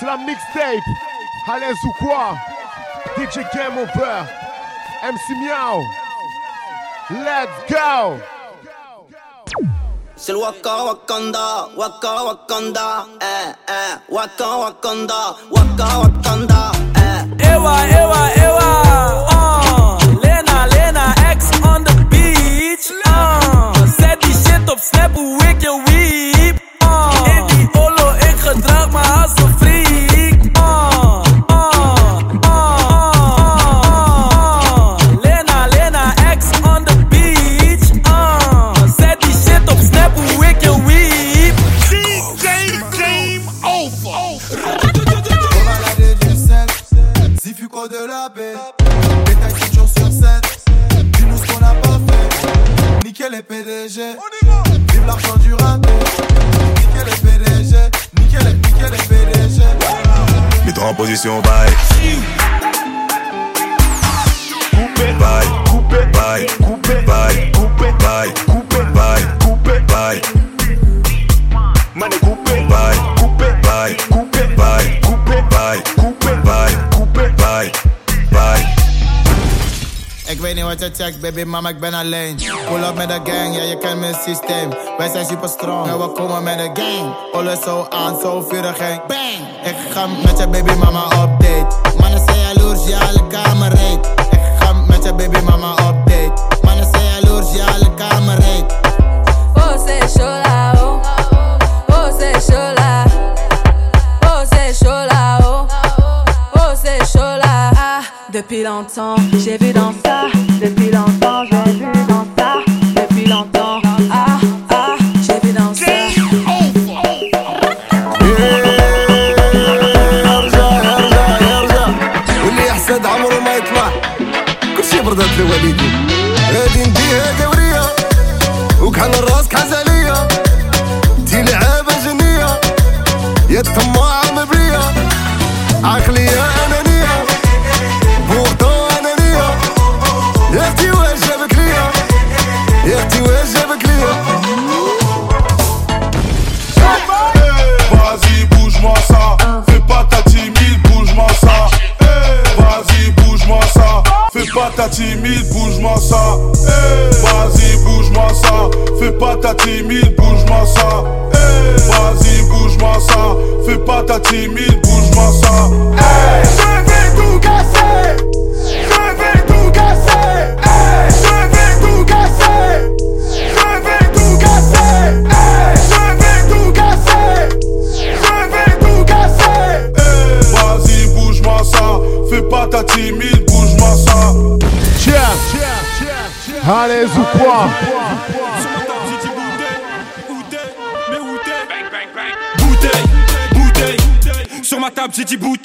C'est la mixtape. À l'aise ou quoi DJ Game Over. MC Miao. Let's go. C'est le Waka Wakanda, Waka Wakanda, eh eh, Waka Wakanda, Waka Wakanda, eh. Ewa, ewa, ewa, uh. Lena, Lena, X on the beach, uh. Zet die shit op snap, hoe ik je weep, uh. In die olo, ik gedraag me als Position, bye. Bye. Bye. Bye. Bye. Bye. Bye. Mané coupé. Bye. Coupé. Bye. Coupé. Bye. Coupé. Bye. Coupé. Bye. Coupé. Bye. Bye. Ik weet niet wat je checkt, baby, mama, ik ben alleen. Pull up met de gang, ja, je kent mijn systeem. Wij zijn super strong, en we komen met de gang. Alles zo aan, zo vurig en bang. Ik met je baby mama op date. Mannen zijn jaloers, ja, alle kamer reed. Ik ga met je baby mama. Mannen zijn jaloers, reed. Oh, chaud là, oh. Oh, chaud là. Oh, oh. Oh, chaud là. Ah, depuis longtemps, j'ai vu dans ça. Depuis longtemps, j'ai vu rap c'est Tibou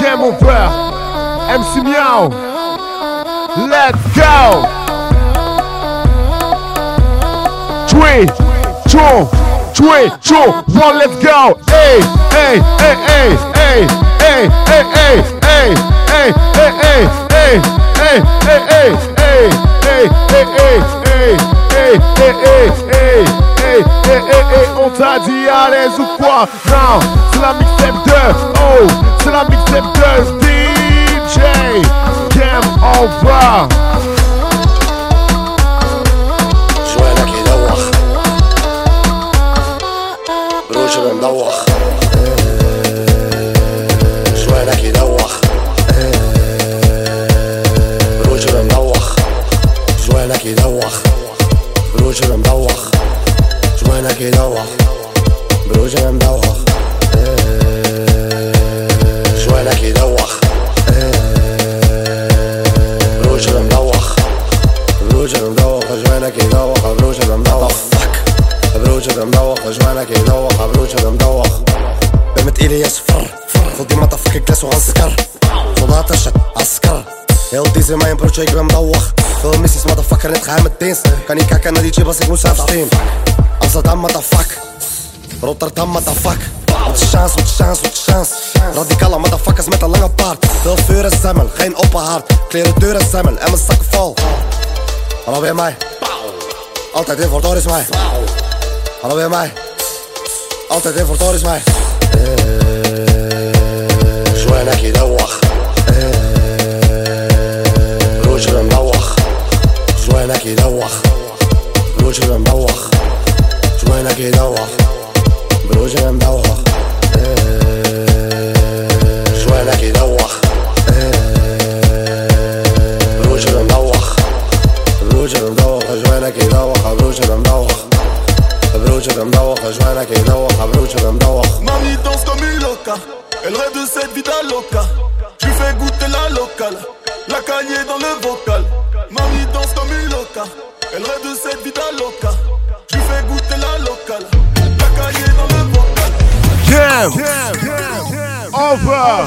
game over. MC Meow, let's go. Three, two, three, two, one, let's go. Hey, hey, hey, hey, hey, hey, hey, hey, hey, hey, hey, hey, hey, hey, hey, hey, hey, hey, hey, hey. hey, on t'a dit à l'aise ou quoi? Non, c'est la mixtape 2, oh, c'est la mixtape 2, DJ, game over. شوالك يدوخ روجر مدوخ كي دوخ بروجي ما مدوخ شوالك يدوخ. ما مدوخ. بروجة مدوخ جوانك يدوخ. ما مدوخ. بروجة مدوخ جوانك يدوخ. ما مدوخ. بمتقيلي يا صفر. فضي مطفك كلاس وغنسكر فضاء تشت in mijn broodje, ik ben mdouwig Veel missies, motherfucker, net geheim dienst. Kan niet kijken naar die chips, ik moest zelf Amsterdam, motherfuck. Rotterdam, motherfuck. Wat chance, wat chance, wat chance. Radicale motherfuckers met een lange paard. Veel vuur en geen open haard. Kleren deuren semmel en mijn zakken vol. Hallo bij mij. Altijd in voor Doris mij. Hallo bij mij. Altijd in voor Doris mij. Eh, Joanna, kiddo يدوخ روجنا مدوخ شوينك يدوخ بروجنا مدوخ شوينك يدوخ بروجنا مدوخ بروجنا مدوخ شوينك يدوخ بروجنا مدوخ بروجنا مدوخ شوينك يدوخ بروجنا مدوخ Mamie danse comme une loca, elle rêve de cette vie loca. Je lui fais goûter la locale, la cahier dans le vocal. Mamie danse comme une loca, elle rêve de cette vie loca. Je fais goûter la locale, la cahier dans le vocal. Game Over.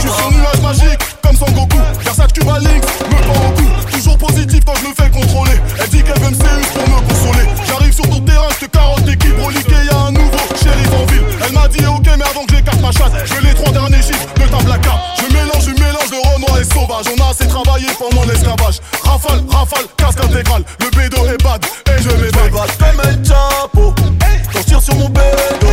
Tu fais un nuage magique comme Son Goku. Versace Cuba Links me prend au cou. Toujours positif quand je me fais contrôler. Elle dit qu'elle veut me séduire pour me consoler. J'arrive sur ton terrain, je te carotte équipe. Reliqué, y'a un nouveau shérif en ville. Elle m'a dit ok, mais avant que j'écarte ma je veux les trois derniers chiffres de ta placard. Je mélange, je mélange de renoir et sauvage. On a assez travaillé pendant l'esclavage. Rafale, rafale, casque intégral. Le bédo est bad et je bad comme El Chapo. Quand je tire sur mon bédo,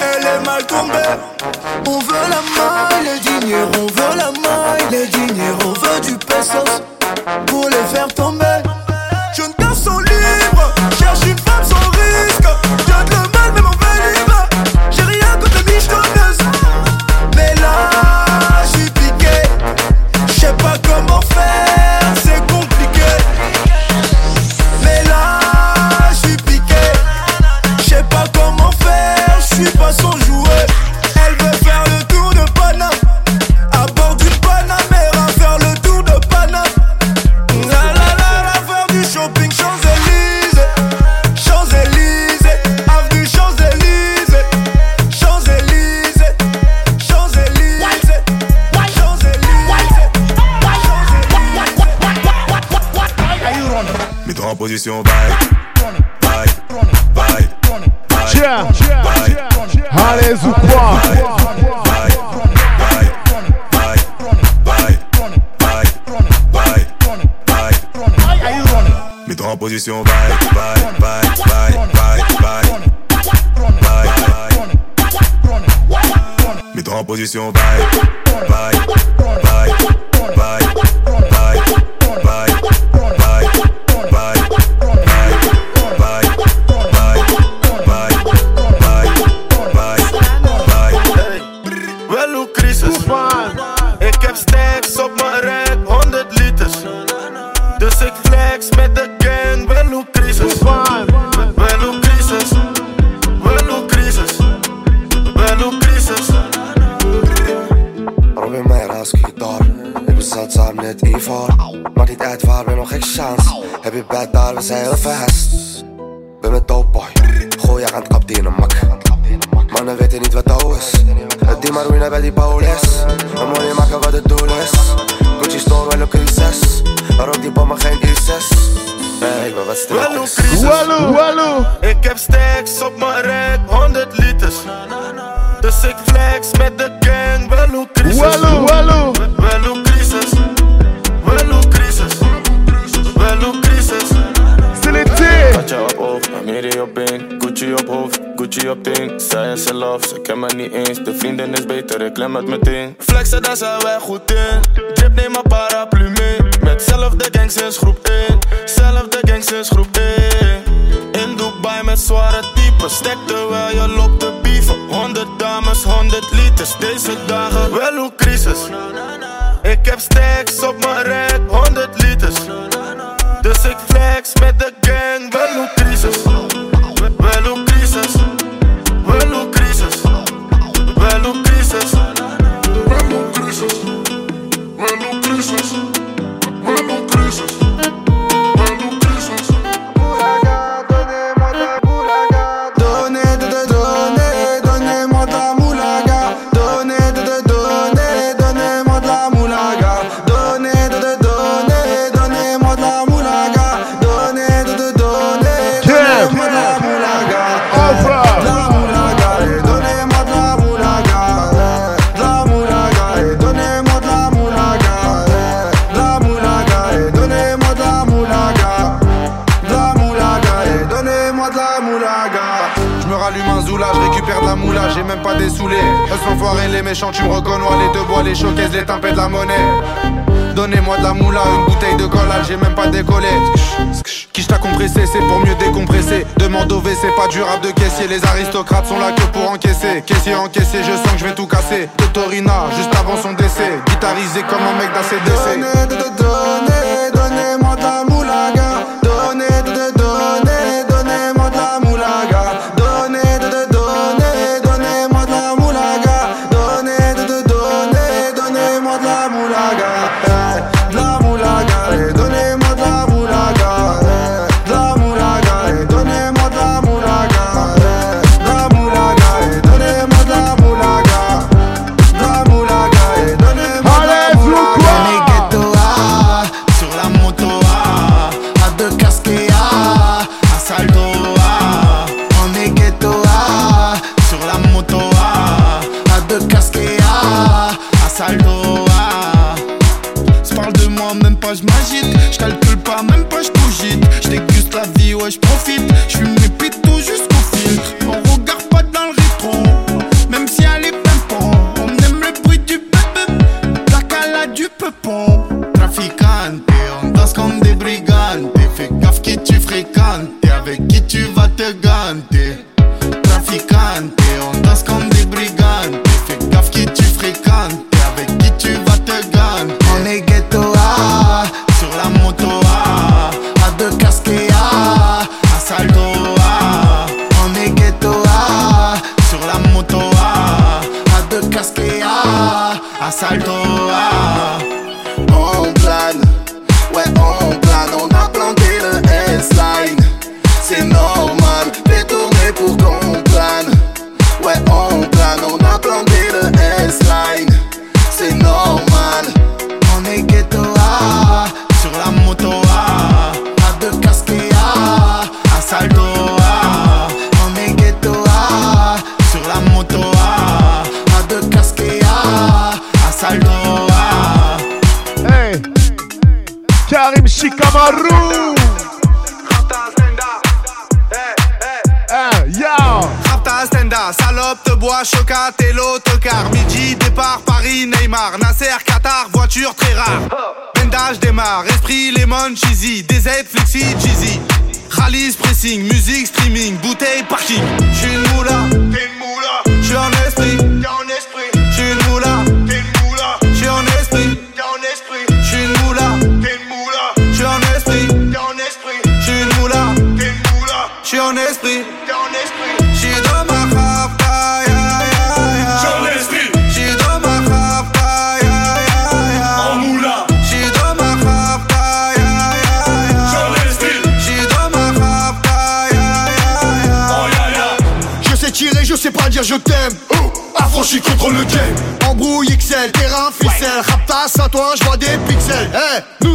Elle est mal tombée. On veut la maille les dignes On veut la maille 100 liters. Dus ik flex met de gang, wel hoe crisis. Wallo, wallo. Wel hoe crisis. Wel hoe crisis. Wel hoe crisis. Selecté. Katja op oog, Amiri op been, Gucci op hoofd, Gucci op ding. Zij is in love, ze ken me niet eens. De vriendin is beter, ik klem het meteen. Flexen, daar zijn wij goed in. Drip, neem een paraplu mee. Met zelfde gang sinds groep 1. Zelfde gang sinds groep 1. In Dubai met zware types. Stek terwijl je loopt te bieven. 100 dames, 100 liters. Deze dagen Wel hoe crisis. Ik heb stacks op mijn rek, 100 liters. Dus ik flex met de gang, wel hoe crisis. Méchants, tu me reconnais, les deux bois, les showcases, les timpés de la monnaie. Donnez-moi de la moula, une bouteille de collage, j'ai même pas décollé. Qui t'a compressé, c'est pour mieux décompresser. Demande au WC, pas durable de caissier. Les aristocrates sont là que pour encaisser. Caissier encaissé, je sens que je vais tout casser. Totorina, juste avant son décès. Guitarisé comme un mec d'ACDC. Donnez, donnez, donnez, donnez-moi de la moulaga.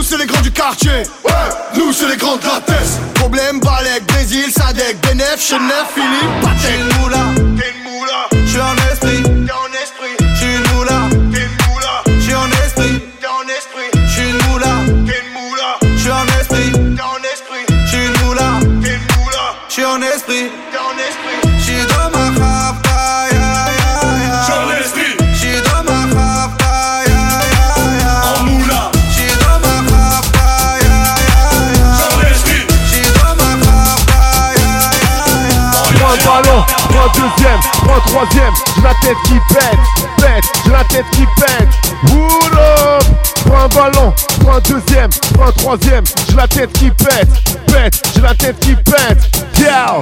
Nous c'est les grands du quartier. Ouais. Nous c'est les grands de la tête. Problème Balek, Brésil, Sadek, Benef, Chenef, Philippe, Patek. T'es une moula. T'es une moula. Un esprit. prends deuxième, prends troisième, j'ai la tête qui pète, pète, j'ai la tête qui pète, wood Prends un ballon, prends deuxième, prends troisième, j'ai la tête qui pète, pète, j'ai la tête qui pète, yeah.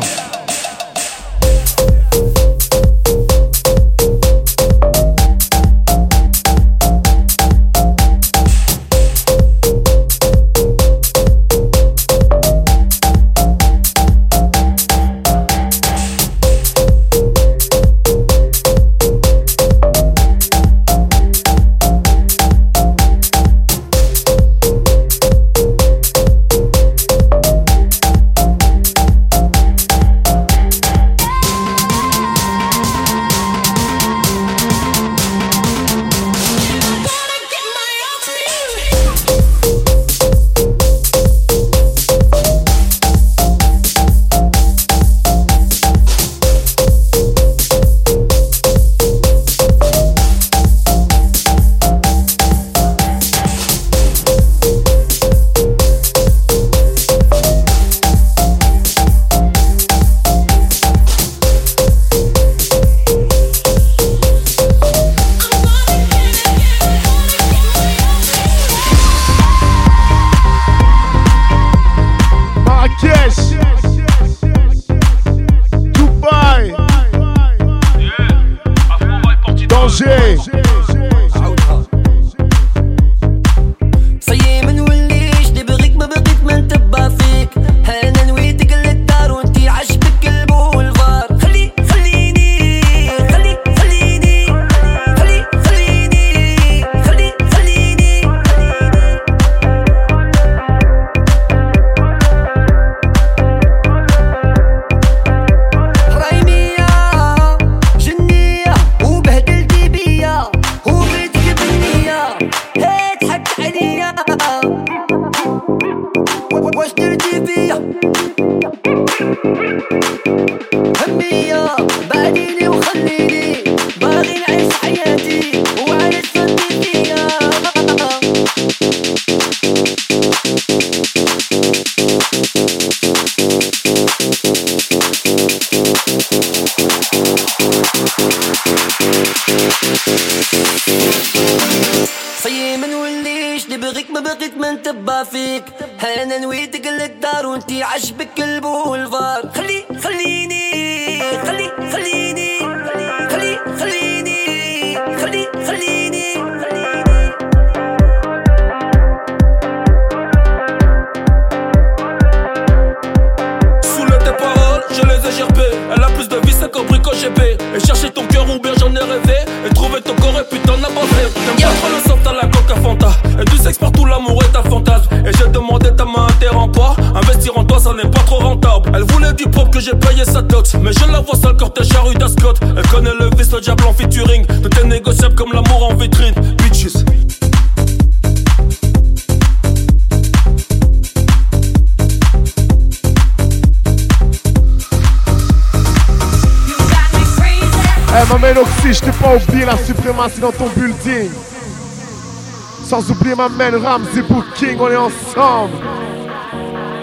Sans oublier ma main Ramsey Booking, on est ensemble.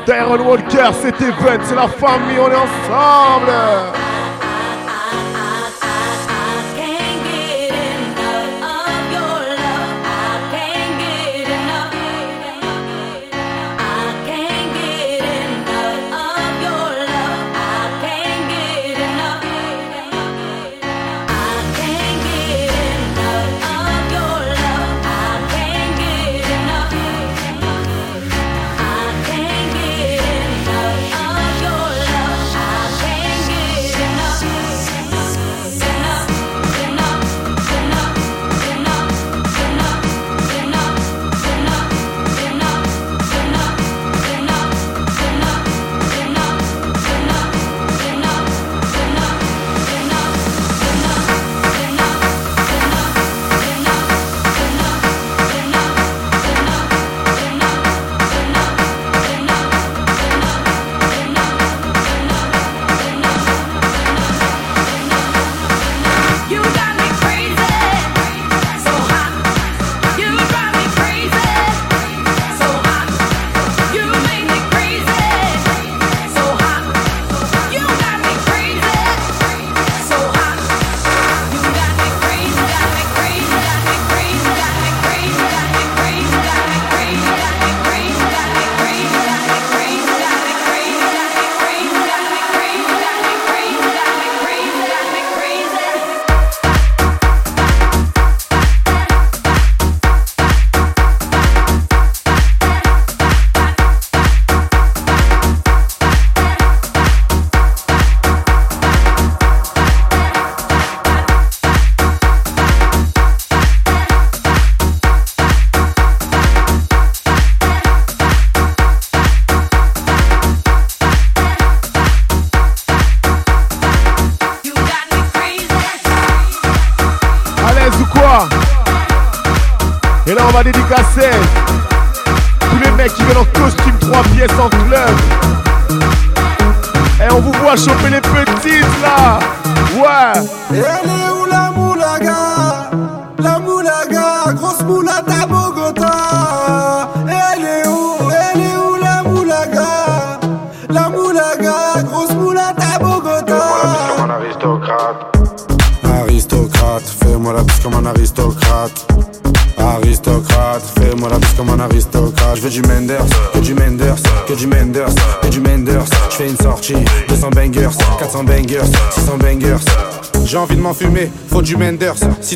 Darren Walker, c'est Event, c'est la famille, on est ensemble.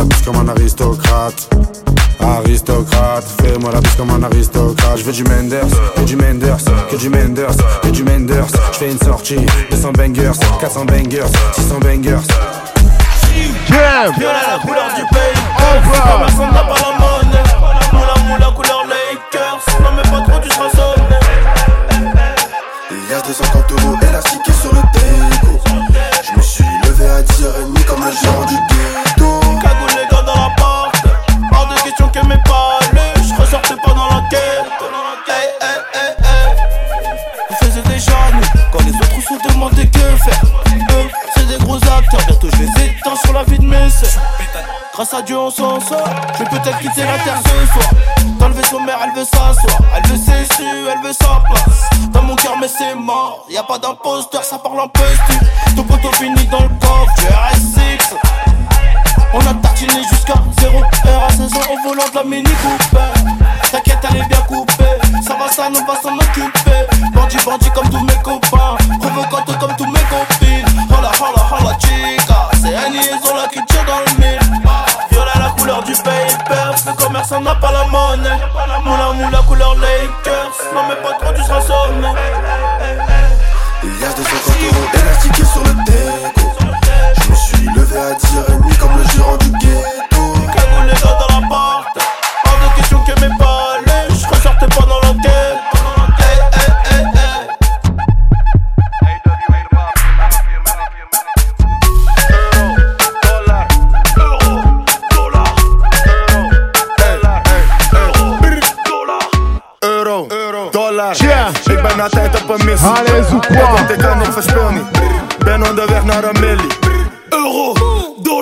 La bise comme un aristocrate. Aristocrate, fais-moi la bise comme un aristocrate. Je veux du Menders, que du Menders, que du Menders, que du Menders. Je fais une sortie, 200 bangers, 400 bangers, 600 bangers. Game Violet la couleur du pays Over. Comme personne n'a pas la monnaie Moula moula couleur Lakers Non mais pas trop tu seras sonné Liasse de 50 euros sur le déco Je me suis levé à 10h30 comme le genre du Grâce à Dieu on s'en sort. Je vais peut-être quitter la terre ce soir. Dans le vaisseau mère elle veut s'asseoir. Elle veut ses su, elle veut sa place. Dans mon cœur mais c'est mort. Y'a pas d'imposteur ça parle en postu Ton poteau finit dans le coffre du RS6 On a tartiné jusqu'à 0 heure. À 16 ans au volant de la Mini Cooper. T'inquiète elle est bien coupée. Ça va ça on va s'en occuper. Bandit bandit comme tous mes copains Commerçant n'a pas la monnaie Moula moula couleur Lakers. Non, mais pas trop, tu seras sommé.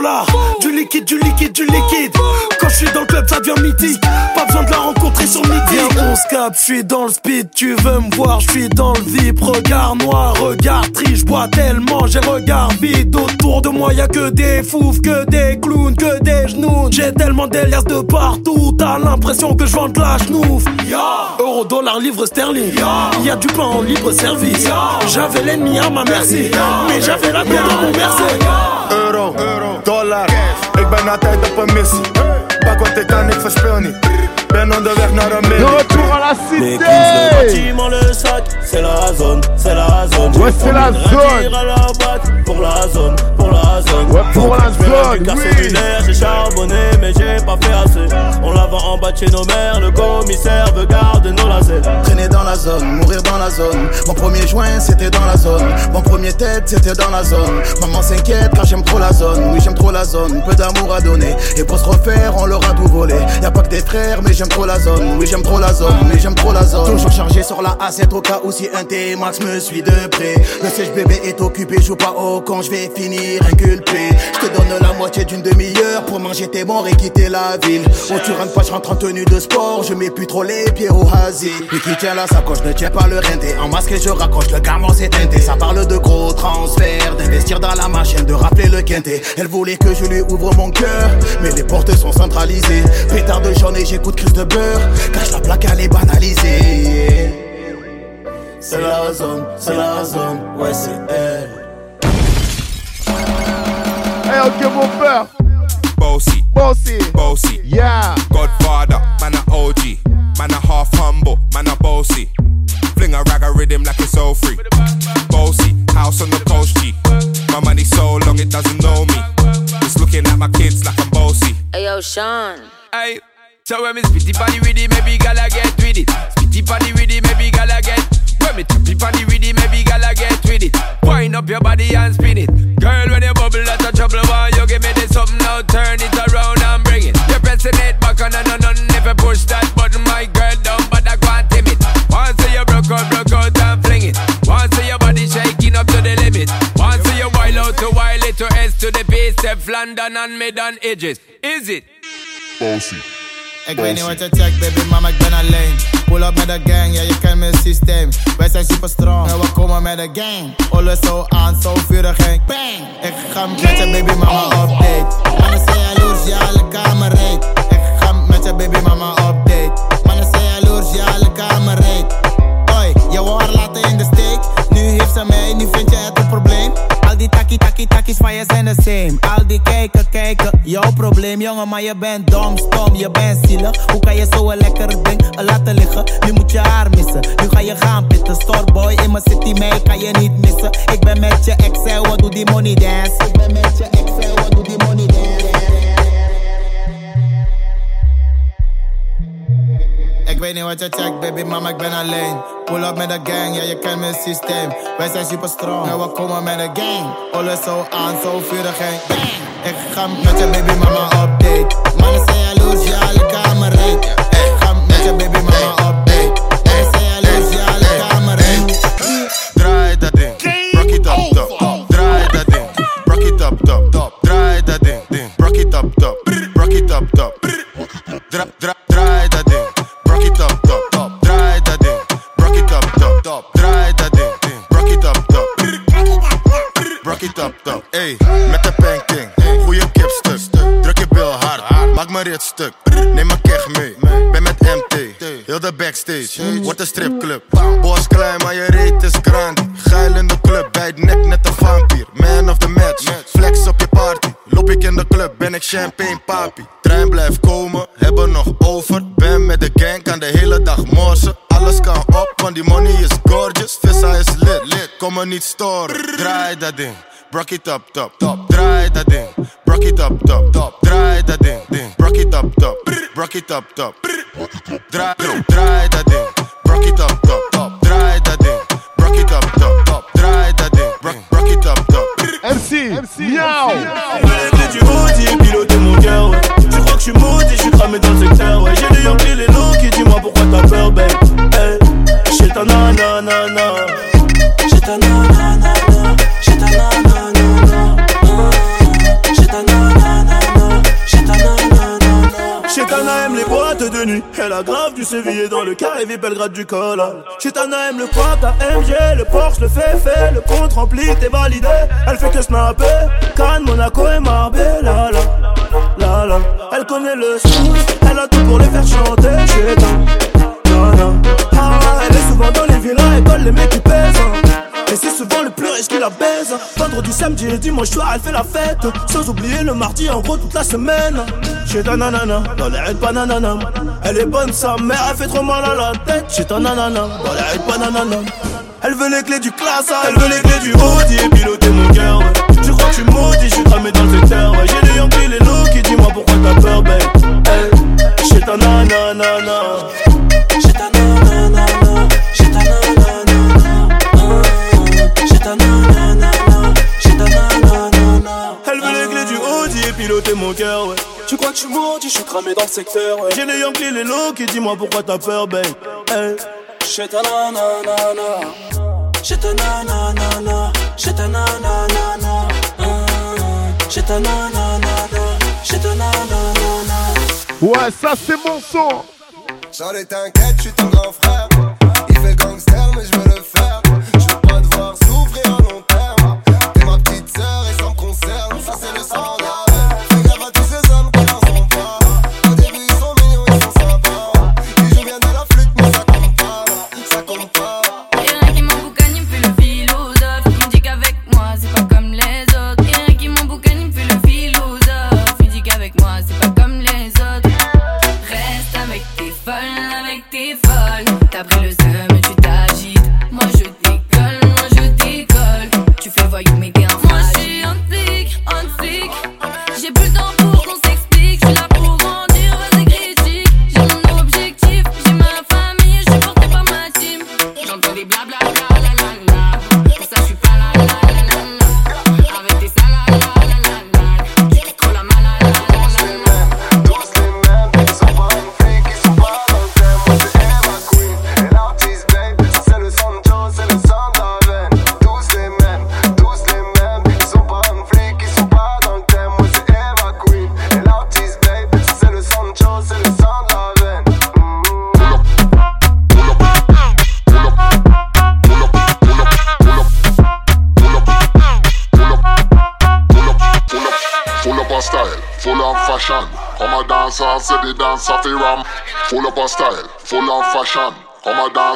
Dollar, du liquide, du liquide, du liquide. Quand je suis dans le club, ça devient mythique. Pas besoin de la rencontrer sur Mythique. Viens, on se capte, je suis dans le speed. Tu veux me voir, je suis dans le VIP. Regard noir, regard triche, bois tellement. J'ai regard vide. Autour de moi, y a que des foufs, que des clowns, que des genoux. J'ai tellement d'alias de partout. T'as l'impression que je vends de la schnouf. Euro, dollar, livre sterling. Y a du pain en libre service. J'avais l'ennemi à ma merci. Mais j'avais la paix dans mon merci. Euro, dollar. Ik ben altijd op een missie. pa' kod te ka nek Ben naar millie. De retour à la Les cité. kings, le bâtiment, le sac, c'est la zone, c'est la zone. Ouais, c'est la de zone. réduire à la boîte pour la zone, pour la zone. Ouais, pour la zone, du car oui. cellulaire, j'ai charbonné, mais j'ai pas fait assez. On la vend en bas de chez nos mères, le commissaire veut garder nos lacets. Traîner dans la zone, mourir dans la zone. Mon premier joint, c'était dans la zone. Mon premier tête, c'était dans la zone. Maman s'inquiète car j'aime trop la zone. Oui, j'aime trop la zone. Peu d'amour à donner. Et pour se refaire, on leur a tout volé. Y a pas que des frères, mais j'aime trop la zone. Oui, j'aime trop la zone. Oui, j'aime trop la zone. Toujours chargé sur la A7 au cas où si un T-Max me suit de près. Le sèche bébé est occupé, joue pas haut quand je vais finir inculpé. Je te donne la moitié d'une demi-heure pour manger tes morts et quitter la ville. Oh, tu pas, je rentre en tenue de sport. Je mets plus trop les pieds au hasi. Lui qui tient la sacoche ne tient pas le renté. En masque et je raccroche, le gamin s'est teinté. Ça parle de gros transferts, d'investir dans la machine, de rappeler le quintet. Elle voulait que je lui ouvre mon cœur, mais les portes sont centralisées. Pétard de journée, j'écoute crise de beurre. Cache la plaque, elle est banalisée. C'est la zone, c'est la zone, ouais, c'est elle. Hey, ok, mon père. Bossy, Bossy. bossy. Yeah. Godfather, man a OG. Man a half humble, man a bossy. Fling a rag a rhythm like it's all free. Bossy, house on the coast G. My money so long it doesn't know me. It's looking at my kids like I'm bossy. Hey yo, Sean. Aye. So when me spitty body with it, maybe gala get with it. Spitty body with it, maybe gala get. When me tappy body with it, maybe gala get with it. Wind up your body and spin it. Girl, when you bubble, that's a trouble. Why you give me this something now? Turn it around and bring it. You're pressing it back on and on and never push that button, my girl down, but I can't tame it. Once you broke out, broke out and fling it. Once your body shaking up to the limit. Once you wild out to wild it to S to the base, London and mid on edges. Is it? Bossy. Ik weet niet wat je checkt, baby, maar ik ben alleen. Pull up met de gang, ja, je kent mijn systeem. Wij zijn super strong en we komen met de gang. Alles zo aan, zo vurig en bang. Ik ga met je baby mama update. Mannen zijn jaloers, ja, alle kamer reed. Ik ga met je baby mama update. Mannen zijn jaloers, ja, alle kamer reed. Hoi, je wou haar laten in de steek. Nu heeft ze mij, nu vind je het een probleem. Al die takkie takkie takkies van je zijn de same. Al die kijken kijken, jouw probleem jongen, maar je bent dom, stom, je bent zielig. Hoe kan je zo een lekker ding laten liggen? Nu moet je haar missen, nu ga je gaan pitten. Storeboy in mijn city, mij kan je niet missen. Ik ben met je ex, en wat doe die money dance? Ik ben met je ex, en wat doe die money dance? Ik weet niet wat je checkt, baby, mama, ik ben alleen. Pull up met de gang, ja, je kent mijn systeem. Wij zijn super strong en we komen met de gang. Alles zo aan, zo vurig en. Ik ga met je baby mama update. Mannen zijn jaloers, ja, alle kamer reed. Ik ga met je baby mama update. Mannen zijn jaloers, ja, alle kamer reed. Draai dat ding, rock it up top. Draai dat ding, rock it up top. Draai dat ding, ding, rock it up top. Rock it up top. Dra, dra, Rock it up top. Ey, met de pancake, goeie kipstuk. Druk je bil hard, maak mijn rit stuk. Neem mijn keg mee, ben met MT. Heel de backstage, wordt een stripclub. Bos klein, maar je reet is grand. Geil in de club, bij het nek net een vampier. Man of the match, flex op je party. Loop ik in de club, ben ik champagne papi. Trein blijft komen, hebben nog over. Ben met de gang, kan de hele dag morsen. Alle alles kan op, want die money is gorgeous. Vissa is lit, kom me niet storen. Draai dat ding, brak it up, top, top. Draai dat ding, brak it up, top, top. Draai dat ding, ding, brak it up, top. Brak it up, top. Draai, draai dat ding, brak it up, top, top. Draai dat ding, brak it up, top, top. Draai dat ding, brak it up, top. MC, miaou. J'ai du hoodie et piloter mon cœur. Tu crois que je suis maudit, je suis cramé dans le secteur, ouais. J'ai des Yankees, les loups qui dis-moi pourquoi t'as peur, babe? Hey, j'ai ta nanana. Nuit Elle a grave du sévillé dans le carré Belgrade du col Chetana aime le quad, AMG, le Porsche, le fait fait Le compte rempli, t'es validé. Elle fait que snapper Cannes, Monaco et Marbella. La, la, la. Elle connaît le son Elle a tout pour les faire chanter. Chetana ah, Elle est souvent dans les villas Elle colle les mecs qui pèsent et c'est souvent le plus riche qui la baise. Vendredi, samedi et dimanche soir elle fait la fête. Sans oublier le mardi en gros toute la semaine. Chez ta nanana, dans les raids bananana Elle est bonne sa mère, elle fait trop mal à la tête. Chez ta nanana, dans les raids bananana Elle veut les clés du classe, elle veut les clés du Audi Et piloter mon cœur, Tu crois que je suis maudit, je suis cramé dans le ouais. J'ai les Yankees, les loups qui dis-moi pourquoi t'as peur, babe hey. Chez ta nanana piloter mon cœur, ouais. Tu crois que je suis maudit, je suis cramé dans le secteur, ouais. J'ai les Yankees, les low qui dis-moi pourquoi t'as peur, babe. Hey. J'ai ta nanana, j'ai ta nanana, j'ai ta nanana. J'ai ta nanana, j'ai ta nanana. Ouais, ça c'est mon son. Charlie, t'inquiète, je suis ton grand frère. Il fait gangster, mais je veux le faire. Je veux pas devoir souffrir à long terme. T'es ma petite sœur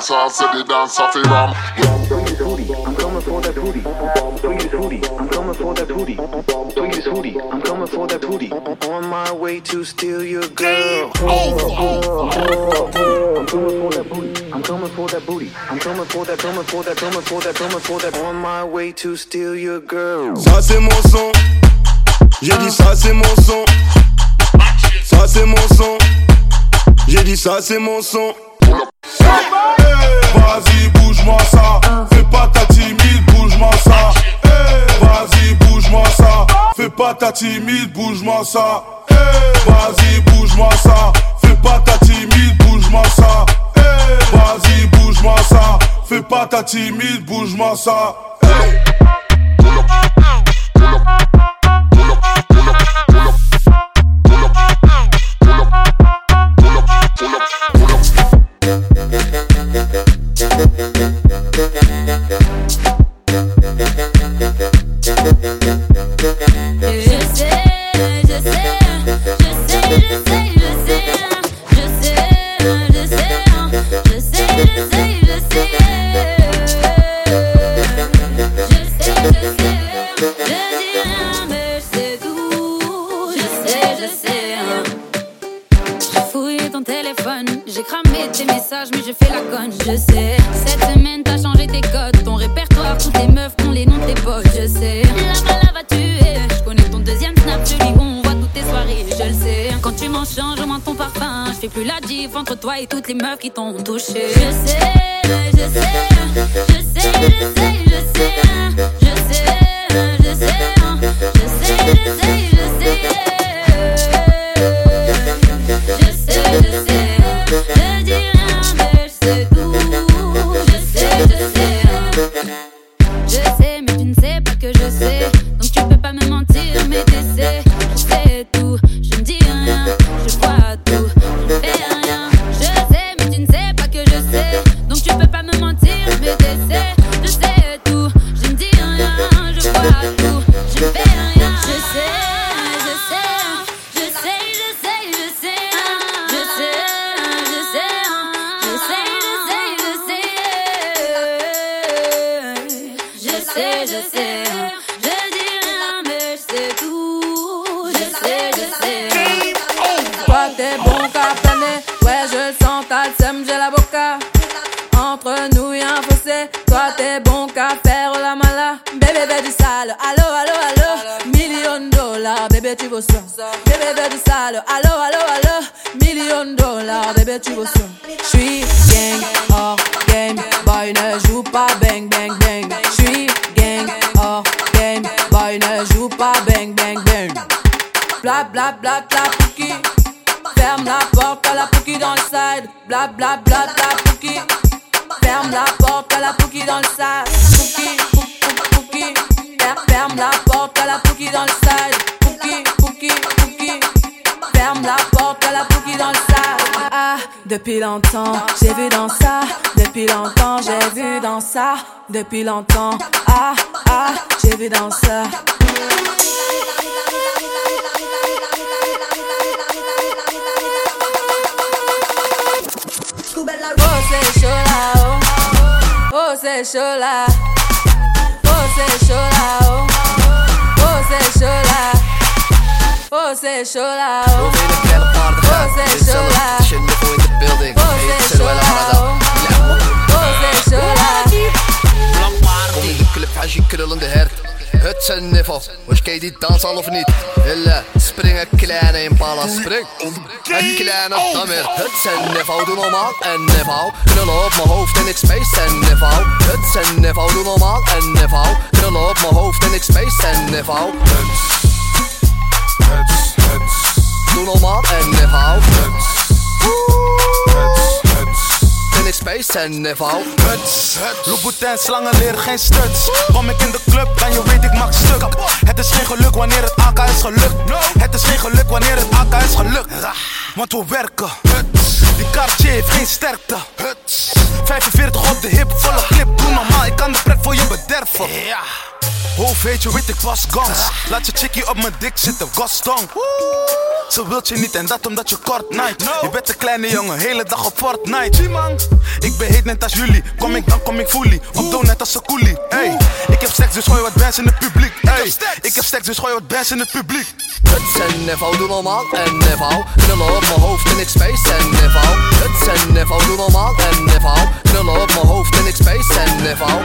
Come a dancer, say the dance of ram. I'm coming for that booty. Tweet his hoodie. I'm coming for that booty. Tweet his hoodie. I'm coming for that booty. On my way to steal your girl. I'm coming for that booty. I'm coming for that booty. I'm coming for that, coming for that, coming for that, coming for that. On my way to steal your girl. Ça c'est mon son. J'ai dit ça c'est mon son. Ça c'est mon son. J'ai dit ça c'est mon son. Vas-y, bouge-moi ça. Fais pas ta timide, bouge-moi ça. Vas-y, bouge-moi ça. Fais pas ta timide, bouge-moi ça. Vas-y, bouge-moi ça. Fais pas ta timide, bouge-moi ça. Vas-y, bouge-moi ça. Fais pas ta timide, bouge-moi ça. Et toutes les meufs qui t'ont touché. Je sais, Depuis longtemps, ah, ah, j'ai vu dans ça. Oh, c'est chaud là, oh. Oh, c'est chaud là. Oh, c'est chaud là, oh. Oh, c'est chaud là. Oh, c'est chaud là, oh. Oh, c'est chaud là. Oh, c'est chaud là, oh. Oh, c'est chaud là. Kom in de club, ga je krullende hert. Het zijn niveau, want ken je die dans al of niet? Hille, springen kleine impala, spring. Het kleine dammer, het zijn niveau, doe normaal en niveau. Krullen op mijn hoofd en ik space en niveau. Het zijn niveau, doe normaal en niveau. Krullen op mijn hoofd en ik space en niveau. Space en niveau. Huts, Louboutin, slangen leren geen stuts. Kom ik in de club en je weet ik maak stuk. Het is geen geluk wanneer het AK is gelukt. Het is geen geluk wanneer het AK is gelukt. Want we werken. Die Cartier heeft geen sterkte. 45 op de hip, volle clip. Doe normaal, ik kan de pret voor je bederven. Hoofd weet je, weet ik was gans. Laat je chickie op mijn dik zitten, Gaston. Ze wilt je niet en dat omdat je kort night. Je bent een kleine jongen, hele dag op Fortnite. man, ik ben heet net als jullie. Kom ik dan kom ik fully. Op doe net als een coolie. Hey, ik heb seks dus gooi wat bands in het publiek. Hey, ik heb seks dus gooi wat bands in het publiek. Het zijn niveau, doe normaal en niveau. Knullen op mijn hoofd en ik space en niveau. Het zijn niveau, doe normaal en niveau. Knullen op mijn hoofd en ik space en niveau.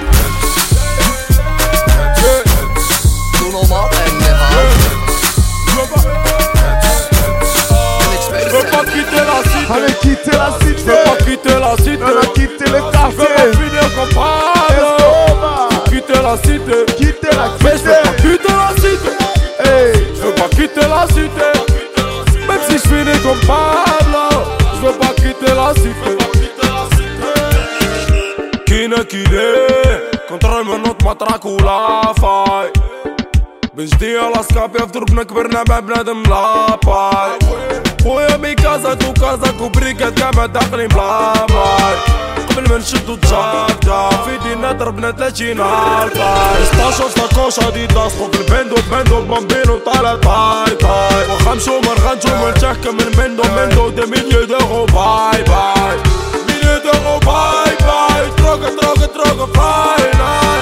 Allez, quitter la cité. Je veux pas quitter la cité. On a quitté quartiers. Je veux pas finir comme Pablo. Quitter la cité. Quitter la cité. Mais je veux pas quitter la cité. Hey, je veux pas quitter la cité. Même si je finis comme Pablo. Je veux pas quitter la cité. Qui ne quitte? كنترول منوط مطرك ولا فاي بجدية لاسكابيا في دربنا كبرنا مع بنادم لا باي خويا مي كازا تو كازا كاع ما داخلين بلا باي قبل ما نشدو تشاكتا في دينا ضربنا تلاتين هارطاي ستاشو تاكوشا دي داس خوك البندو بندو بامبينو طالع طاي طاي وخمشو مشومر من نتحكم من مندو مندو دي مليو دوغو باي باي مليو دوغو باي باي تروكا droga, droga, final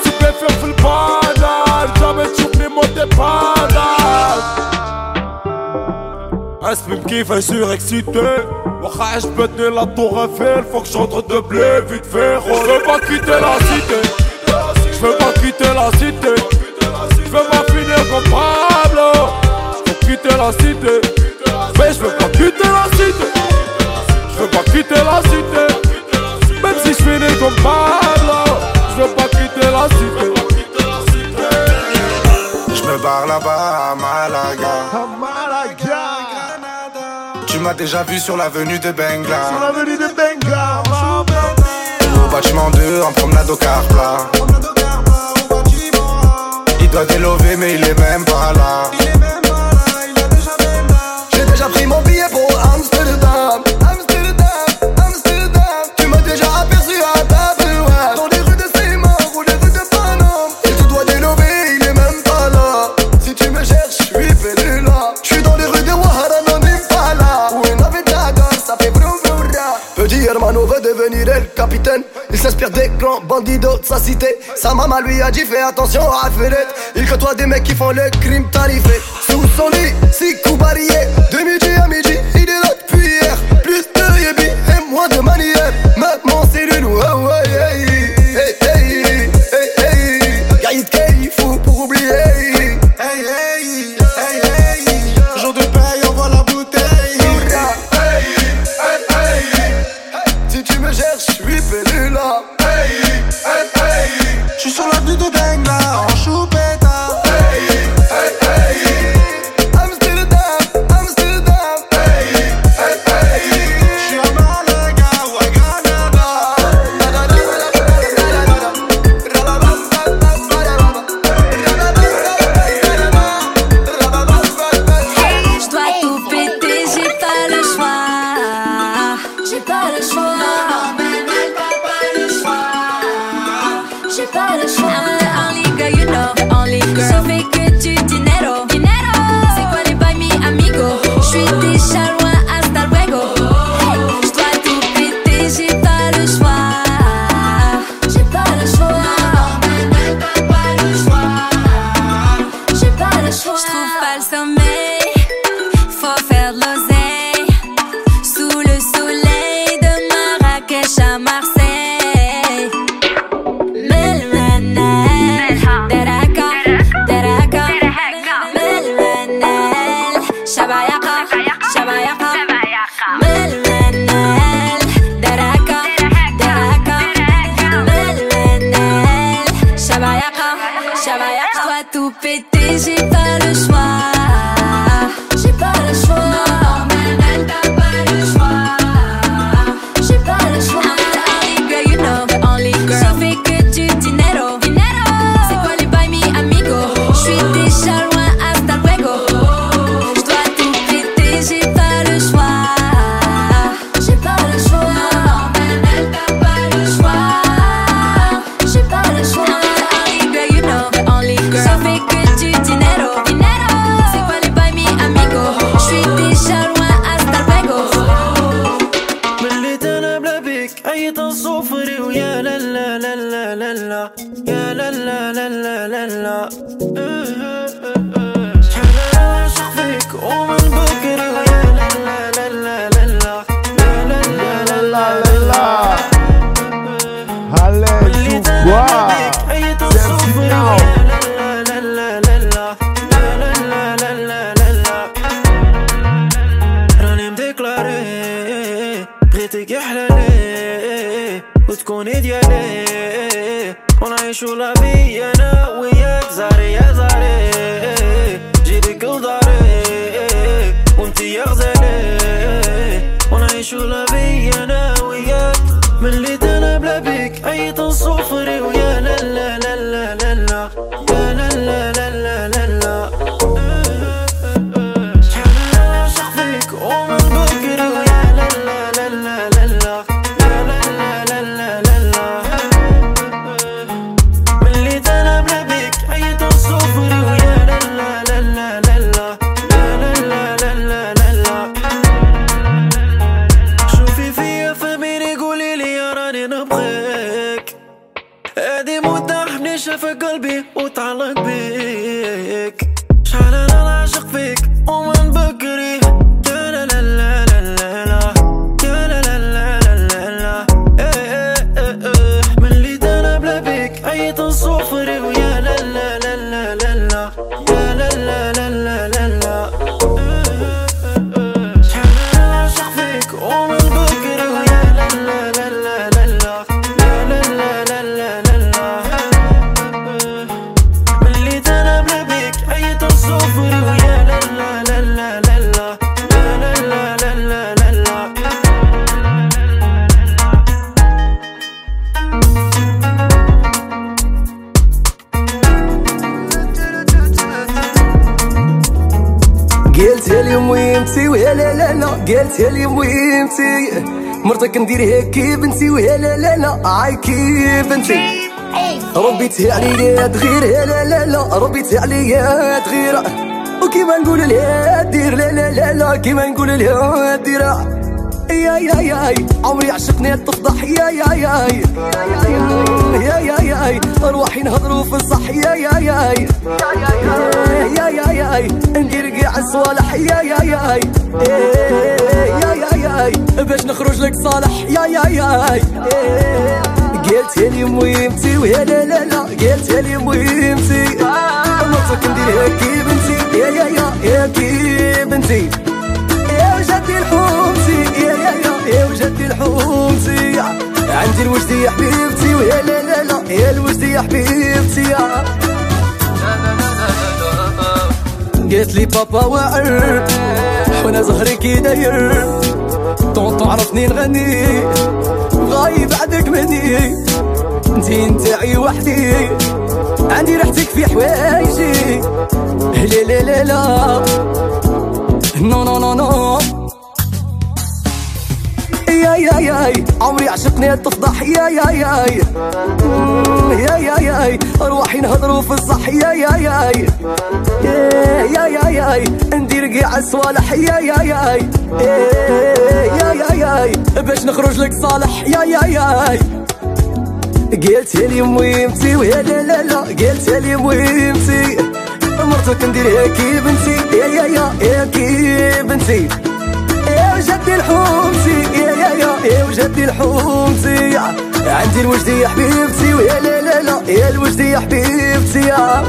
Stupéfiant full banal Jamais تشوفني monté banal اسمي مكيفة سور اكسيتي واخا عجبتني لا tour Eiffel Faut que j'entre de blé vite fait. Oh, On veut pas quitter la cité. Je veux pas quitter la cité. Je veux pas finir comme Pablo Faut quitter la cité. Mais je veux pas quitter la cité. Je veux pas quitter la cité. Même si je finis comme là Je veux pas quitter la cité. Je me barre là-bas à Malaga. Tu m'as déjà vu sur l'avenue de Benga. Sur l'avenue de Benga Au bâtiment 2 en promenade au car plat Il doit délover mais il est même pas là. bandits d'autres sa cité. Sa maman lui a dit fais attention à Fenêtre. Il côtoie des mecs qui font le crime tarifé. Sous son lit, six coups barriers. De midi à midi, il est là depuis hier. Plus de yébi et moins de manières. stupid pété ندير هيك بنتي ويا لا لا لا عاي كي بنتي ربيتها عليا تغير يا لا لا لا ربيتها عليا تغير وكيما نقول لها دير لا لا لا لا كيما نقول لها دير يا يا يا عمري عشقني تفضح يا يا يا يا يا يا روحي نهضروا في الصح يا يا يا يا يا يا ندير كاع الصوالح يا يا يا يا يا يا باش نخرج لك صالح يا يا يا قلتها لي مهمتي ويا لا لا لا قلتها لي مهمتي. مرتك نديرها كي بنتي يا يا يا يا كي بنتي. يا وجدي الحومتي يا يا يا يا وجدي الحومتي عندي الوجدي يا حبيبتي ويا لا لا لا يا الوجدي يا حبيبتي. قالت لي بابا واعر وأنا زهري كي داير. طونطو عرفني نغني غايب بعدك مني. انتي نتاعي وحدي. عندي ريحتك في حوايجي. لا لا لا لا. نو نو نو نو. يا يا يا عمري عشقني تفضح. يا يا يا يا يا يا روحي نهضروا في الصح. يا يا يا يا يا يا ندير كاع الصوالح يا يا يا يا يا يا باش نخرج لك صالح يا يا يا قلتها لي مهمتي ويا لا لا لا قلتها لي مهمتي مرتك نديرها كي بنتي يا يا يا يا بنتي يا وجدي الحومتي يا يا يا يا وجدي الحومتي عندي الوجدي يا حبيبتي ويا لا لا لا يا الوجدي يا حبيبتي يا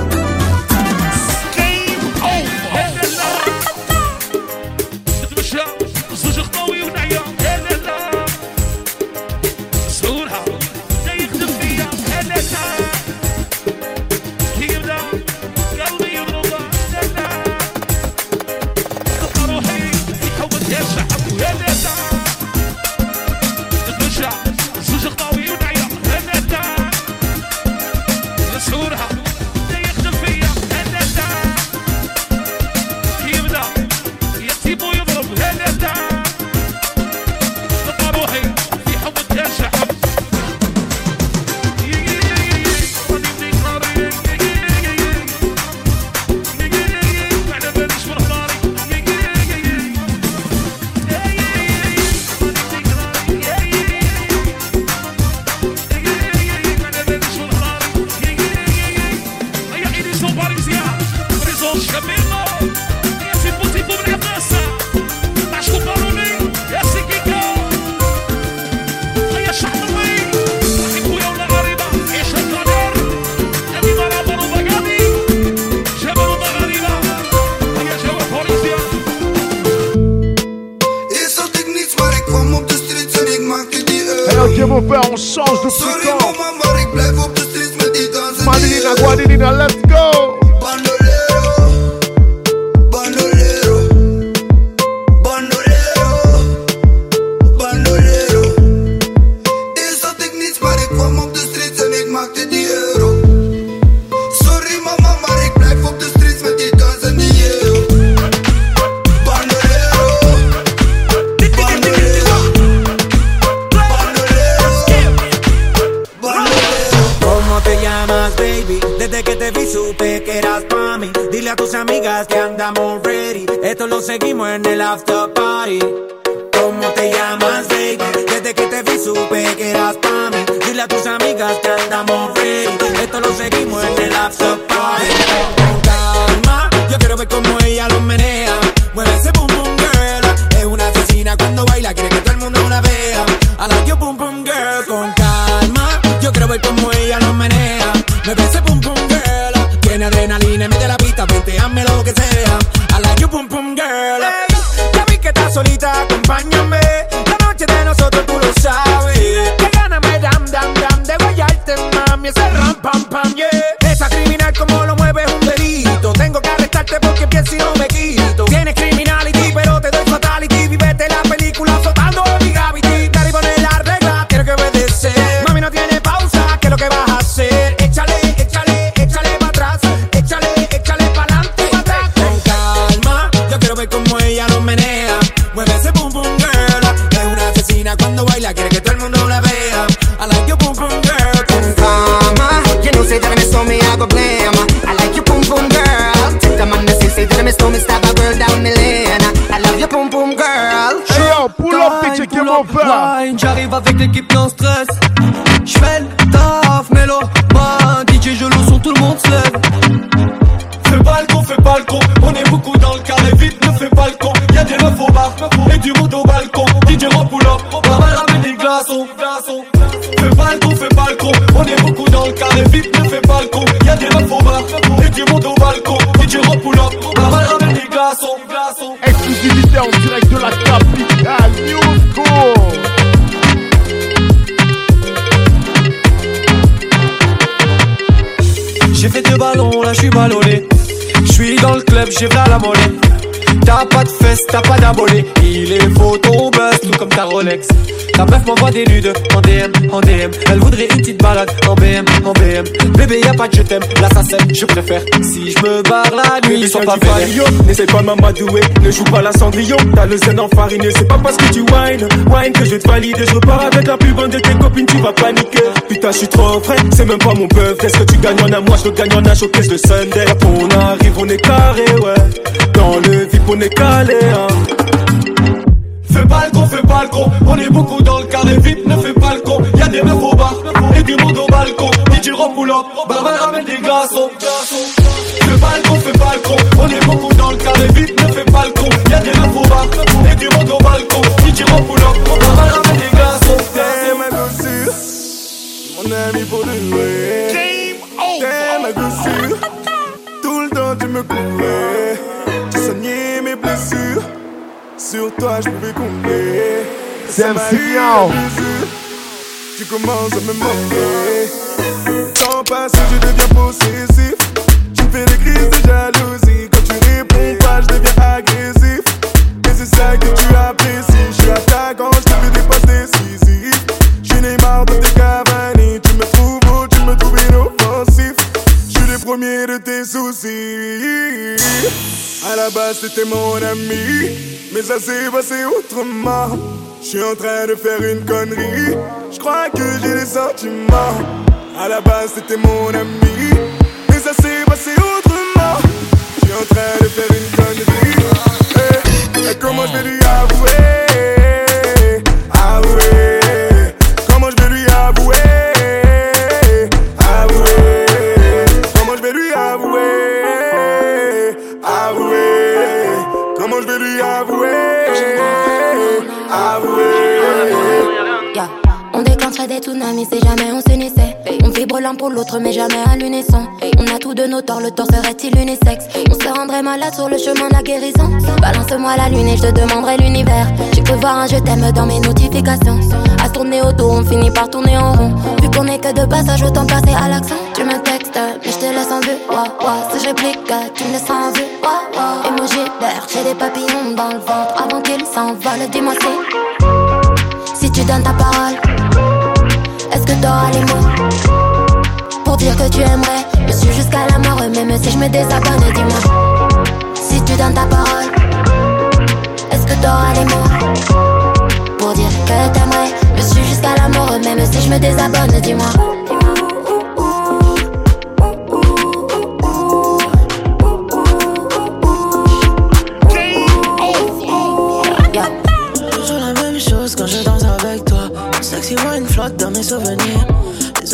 Mueve ese pum pum girl. Tiene adrenalina, mete la pista, venteame lo que sea. A la you pum pum girl. Hey, ya vi que estás solita avec l'équipe non En DM, en DM. Elle voudrait une petite balade en BM, en BM. Bébé, y'a pas de je t'aime, l'assassin, je préfère. Si je me barre la nuit, sont pas Vario, n'essaie pas de m'amadouer, ne joue pas la cendrillon, t'as le zen enfariné, c'est pas parce que tu whine, whine que je te valider, je repars avec la plus bonne de tes copines, tu vas paniquer. Putain, je suis trop frais, c'est même pas mon bœuf, est-ce que tu gagnes en un mois, je gagne en un showcase le Sunday. Quand on arrive, on est carré, ouais, dans le VIP, on est calé, hein. Fais pas le con, fais pas le con, on est beaucoup dans le carré, vite ne fais pas le con. Y'a des meufs au bar et du monde au balcon. DJ Ropulo, Baba ramène des glaçons. Fais pas le con, fais pas le con, on est beaucoup dans le carré, vite ne fais pas le con. Y'a des meufs au bar et du monde au balcon. DJ Ropulo, Baba ramène des glaçons. Mon ami Tu commences à me manquer. Temps passe, je deviens possessif. Tu me fais des crises de jalousie. Quand tu réponds pas, je deviens agressif. Et c'est ça que tu apprécies. Je suis attaquant, je te fais des passes décisives. Je suis Neymar de tes Cavani. Tu me trouves beau, tu me trouves inoffensif. Je suis le premier de tes soucis. À la base, c'était mon ami. Mais ça s'est passé autrement. Je suis en train de faire une connerie. Je crois que j'ai des sentiments. À la base, c'était mon ami. Mais ça s'est passé autrement. Je suis en train de faire une connerie. Eh, et comment je vais lui avouer? Avouer. Pour l'autre, mais jamais à l'unisson. On a tous de nos torts, le tort serait-il unisexe? On se rendrait malade sur le chemin de la guérison. Balance-moi la lune et je te demanderai l'univers. J'ai cru voir un je t'aime dans mes notifications. À tourner autour, on finit par tourner en rond. Vu qu'on est que de passage, autant passer à l'accent. Tu me textes, mais je te laisse en vue. Ouah, ouah. Si je réplique, tu me laisses en vue. Ouah, ouah. Emoji vert, j'ai des papillons dans le ventre. Avant qu'ils s'envolent, dis-moi si. Si tu donnes ta parole, est-ce que t'auras les mots? Dire que tu aimerais Je suis jusqu'à la mort, même si je me désabonne, dis-moi si tu donnes ta parole, est-ce que t'auras les mots pour dire que t'aimerais? Je suis jusqu'à la mort, même si je me désabonne, dis-moi. Toujours la même chose quand je danse avec toi. Sexy wine flotte dans mes souvenirs.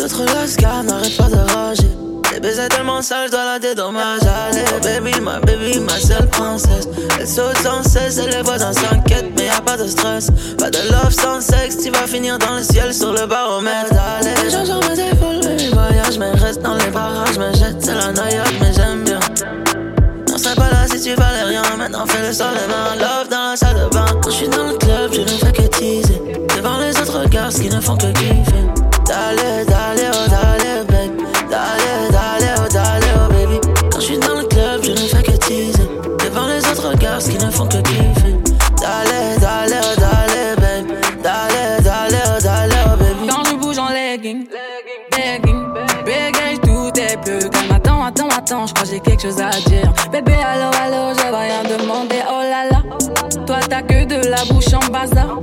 Autres lascars n'arrêtent pas de rager. Les baisers tellement sales, dois la dédommager. Allez, baby, ma baby, ma seule princesse. Elle saute sans cesse, et les voisins s'inquiètent, mais y a pas de stress. Pas de love sans sexe, tu vas finir dans le ciel sur le baromètre. Allez, les gens sur mes voyage, mais reste dans les barrages, mais jette, c'est la noyade, mais j'aime bien. Non, serais pas là si tu valais rien. Maintenant fais le sol les mains, love dans la salle de bain. Quand je suis dans le club, je ne fais que teaser. Devant les autres ce qui ne font que kiffer. Dale, dale, oh dale, baby. Dale, dale, oh dale, oh baby. Quand je suis dans le club, je ne fais que teaser. Devant les autres regards, qui ne font que kiffer. Dale, dale, oh dale, baby. Dale, dale, oh dale, oh baby. Quand je bouge en legging, begging, begging, tout est plus calme. Attends, attends, attends, je crois j'ai quelque chose à dire. Bébé, allo, allo, je vais rien demander. Oh là là, toi t'as que de la bouche en bazar.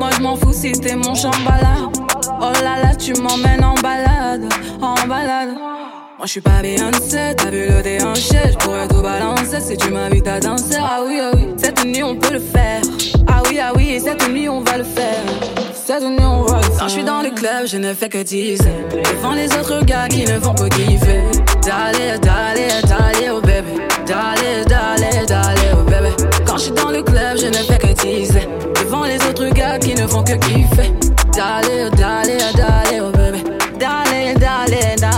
Moi je m'en fous si t'es mon chambala. Oh là là, tu m'emmènes en balade, en balade. Moi je suis pas Beyoncé, t'as vu le déhanché, je pourrais tout balancer si tu m'invites à danser. Ah oui, ah oui, cette nuit on peut le faire. Ah oui, ah oui, cette nuit on va le faire. Cette nuit on va le faire. Quand je suis dans le club, je ne fais que teaser. Devant les autres gars qui ne font que kiffer. Dale, dale, dale, oh bébé. Dale, oh bébé. Quand je suis dans le club, je ne fais que teaser. Devant les autres gars qui ne font que kiffer. Dale, dale, dale, oh bébé. Dale, dale, dale,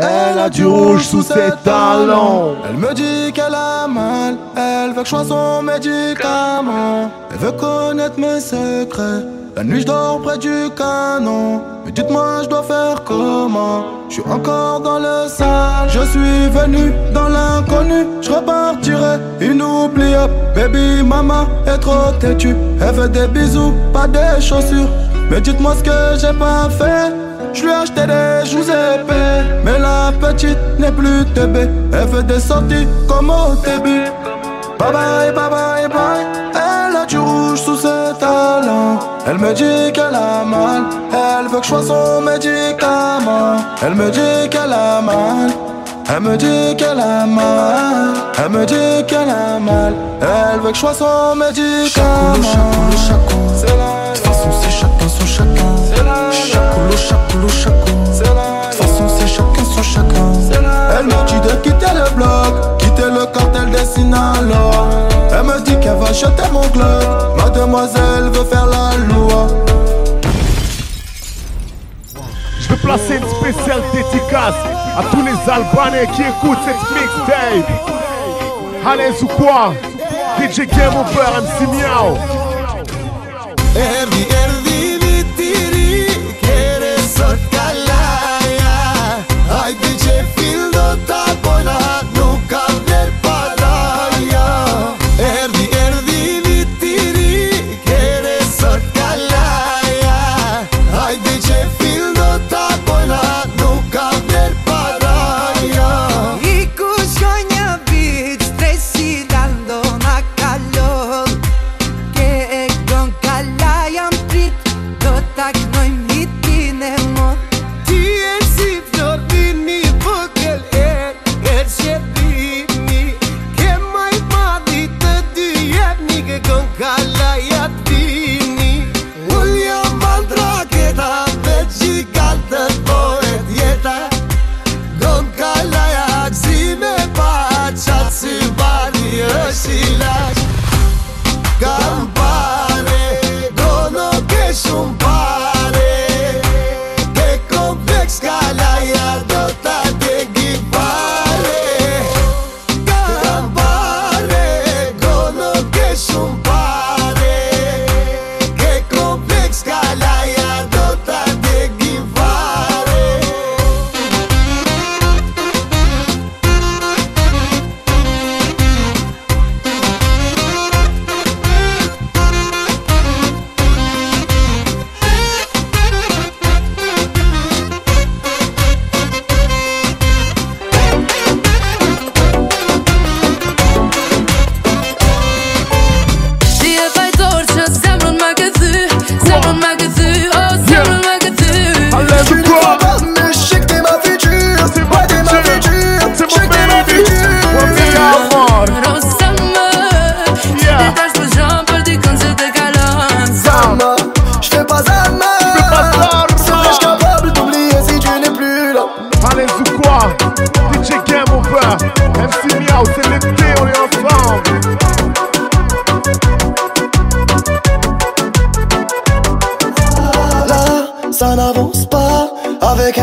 Elle a du rouge sous ses talons. Elle me dit qu'elle a mal. Elle veut que je sois son médicament. Elle veut connaître mes secrets. La nuit, je dors près du canon. Mais dites-moi, je dois faire comment? Je suis encore dans le sale. Je suis venu dans l'inconnu. Je repartirai inoubliable. Baby, maman est trop têtue. Elle veut des bisous, pas des chaussures. Mais dites-moi ce que j'ai pas fait. Je lui ai acheté des joues épais Mais la petite n'est plus TB Elle fait des sorties comme au début. Bye bye, bye bye, bye. Elle a du rouge sous ses talons. Elle me dit qu'elle a mal. Elle veut que je sois son médicament. Elle me dit qu'elle a mal. Elle me dit qu'elle a mal, elle me dit qu'elle a mal, elle veut que je sois son médicament. De toute façon, c'est chacun son chacun. Chacoulo, chacoulo, chacun. De toute façon, c'est chacun son chacun. Elle me dit de quitter le bloc, quitter le cartel des Sinaloa. Elle me dit qu'elle va jeter mon club, mademoiselle veut faire la loi. Je veux placer une spéciale dédicace à tous les Albanais qui écoutent cette mixtape. Allez ou quoi? DJ Game Over MC Miao.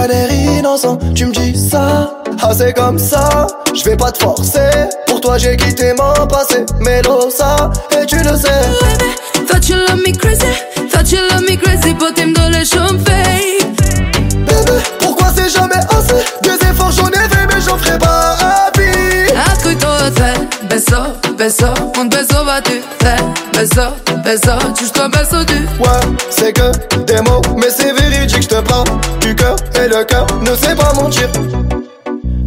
Air innocent. Tu me dis ça, ah c'est comme ça. Je vais pas te forcer. Pour toi j'ai quitté mon passé, mais ça et tu le sais. Thought you love me crazy, thought you love me crazy, but let you fake. Bébé, pourquoi c'est jamais assez? Des efforts j'en ai fait, mais j'en ferai pas vie. Escucho te beso, beso, un beso va tu te beso, beso, juste un beso du. Ouais, c'est que des mots, mais c'est ne sait pas mentir.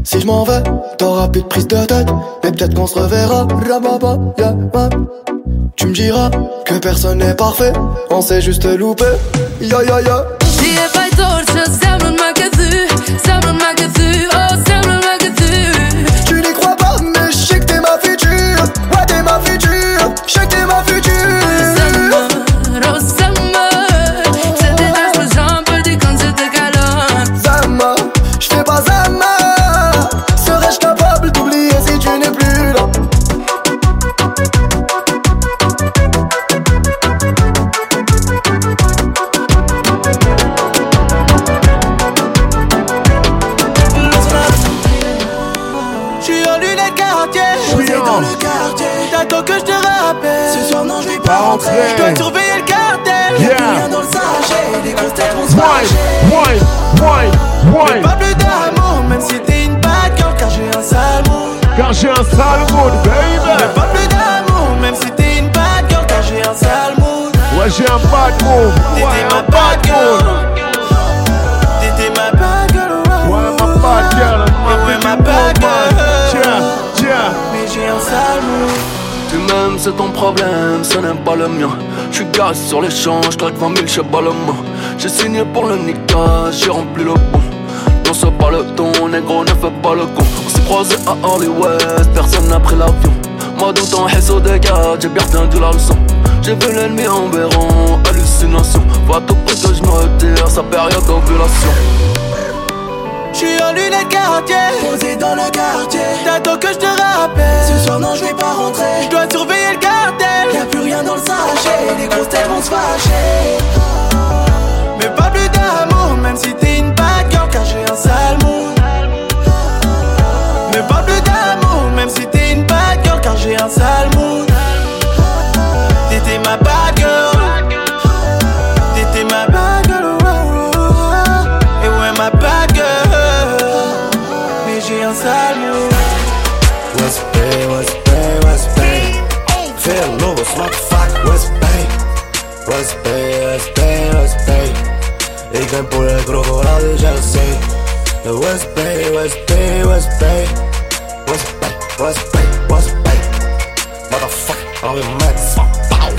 Si je m'en vais, t'auras plus de prise de tête, mais peut-être qu'on se reverra. Rababa, yeah, ouais. Tu me diras que personne n'est parfait, on s'est juste loupé. Ya ya c'est ton problème, ce n'est pas le mien. J'suis gaz sur l'échange, claque 20 000 chez Balmain. J'ai signé pour le Nika, j'ai rempli le bon. Non, c'est pas le ton, négro, ne fais pas le con. On s'est croisé à Hollywood, personne n'a pris l'avion. Moi, ton au dégât, j'ai bien retenu la leçon. J'ai vu l'ennemi en béron, hallucination. Faut à tout prix que je me retire, sa période d'ovulation. J'suis en lunettes quartier, posé dans le quartier. T'attends que je te rappelle. Ce soir, non, je vais pas rentrer. Je dois surveiller le cartel. Y'a plus rien dans le sachet. Les grosses têtes vont se fâcher. Respect, respect, respect. Ik ben poelen krokodil, dus jij zee. Respect, respect, respect. Respect, respect, respect. Motherfucker, alweer met z'n pauw.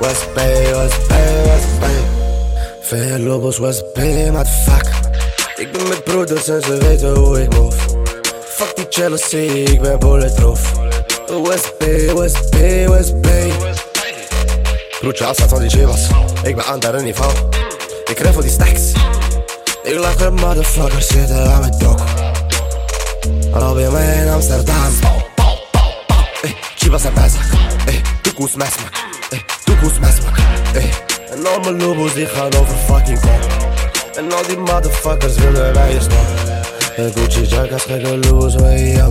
Respect, respect, respect. Veel lobos, respect, motherfucker. Ik ben met broeders en ze weten hoe ik move. Fuck die jealousy, ik ben bulletproof. West Bay, West Bay, West Bay. Broertje, afstand van die chivas. Ik ben aan dat niveau. Ik ren voor die stacks. Ik lach er motherfuckers zitten aan mijn dok. Alweer mij in Amsterdam. Ey, chivas zijn bezig. Ey, toekoes mesmak. Ey, toekoes mesmak. Ey, en al mijn lobos die gaan over fucking kop. En al die motherfuckers willen bij je stok. En Gucci jackas, gekke loes, way yo.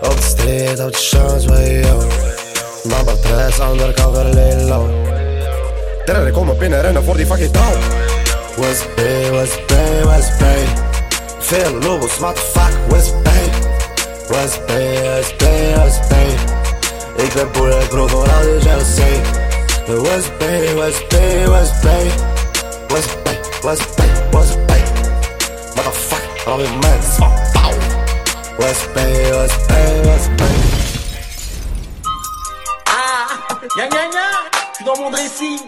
Op de street, op de chance, way yo. Number 3, undercover, lilo. Die fucking. West Bay, West Bay, West Bay. Veel lobos, motherfuck, West Bay. West Bay, West Bay, West Bay. Ik ben bullet, krokodil, dus jij dat zee. West Bay, West Bay, West Bay. West Bay, West Bay, West Bay. Motherfucker, alweer mens. Pauw. West Bay, West Bay, gna gna gna, je suis dans mon dressing.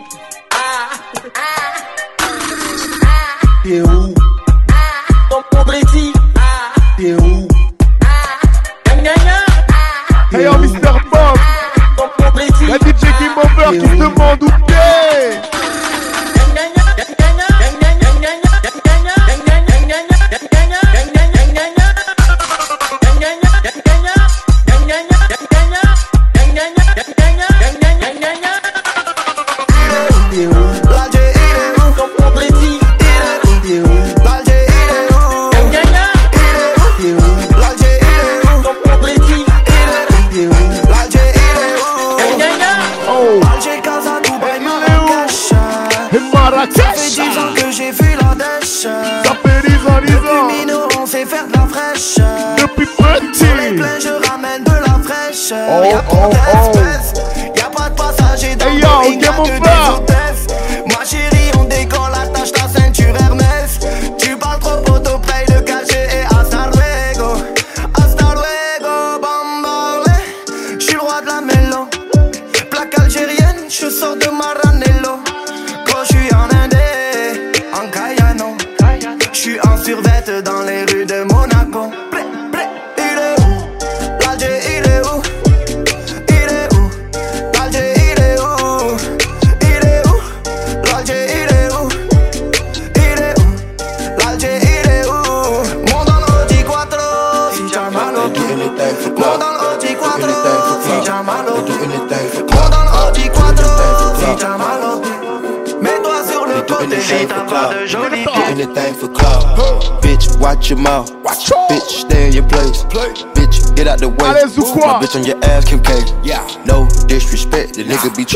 Ah, ah, ah, t'es où? Dans mon dressing. Ah, t'es où? Gna gna gna, Hey yo,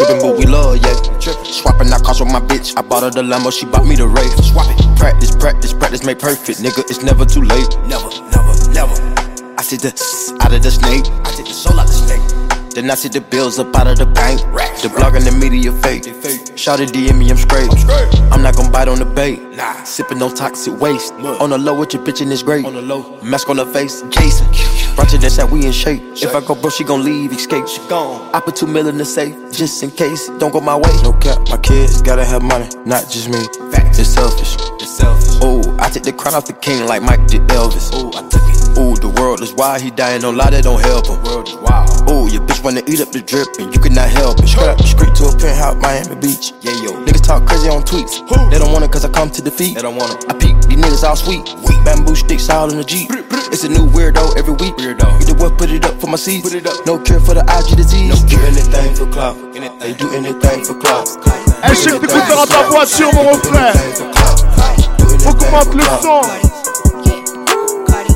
trippin', but we love, yeah. Swapping out cars with my bitch. I bought her the Lambo, she bought me the Wraith. Swap it. Practice, practice, practice, make perfect. Nigga, it's never too late. Never, never, never. I see the out of the snake. I take the soul out of the snake. Then I see the bills up out of the bank. The blog and the media fake. Shout it DM me, I'm straight. I'm not gonna bite on the bait. Nah, sipping no toxic waste. On the low with your bitch and it's great. On the low. Mask on the face, Jason. Brunch and that we in shape. If I go bro, she gon' leave, escape. She gone. I put two mil in the safe, just in case. Don't go my way. No cap, my kids gotta have money, not just me. It's selfish. It's selfish. Ooh, I take the crown off the king like Mike did Elvis. Ooh, I took. Ooh, the world is wild, he dying, don't lie, that don't help him. World is wild. Ooh, your bitch wanna eat up the drip and you cannot help it. Straight up the street to a penthouse, Miami Beach. Yeah, yo. Niggas talk crazy on tweets. They don't want it cause I come to defeat. They don't want it. I peek, these niggas all sweet. Bamboo sticks all in the Jeep. It's a new weirdo every week. Weirdo. Either what, put it up for my seeds. Put it up. No care for the IG disease. No cure. anything for clout. They do anything for clout. Je sais que t'écoutes dans ta voiture, mon refrain. Augmente le son.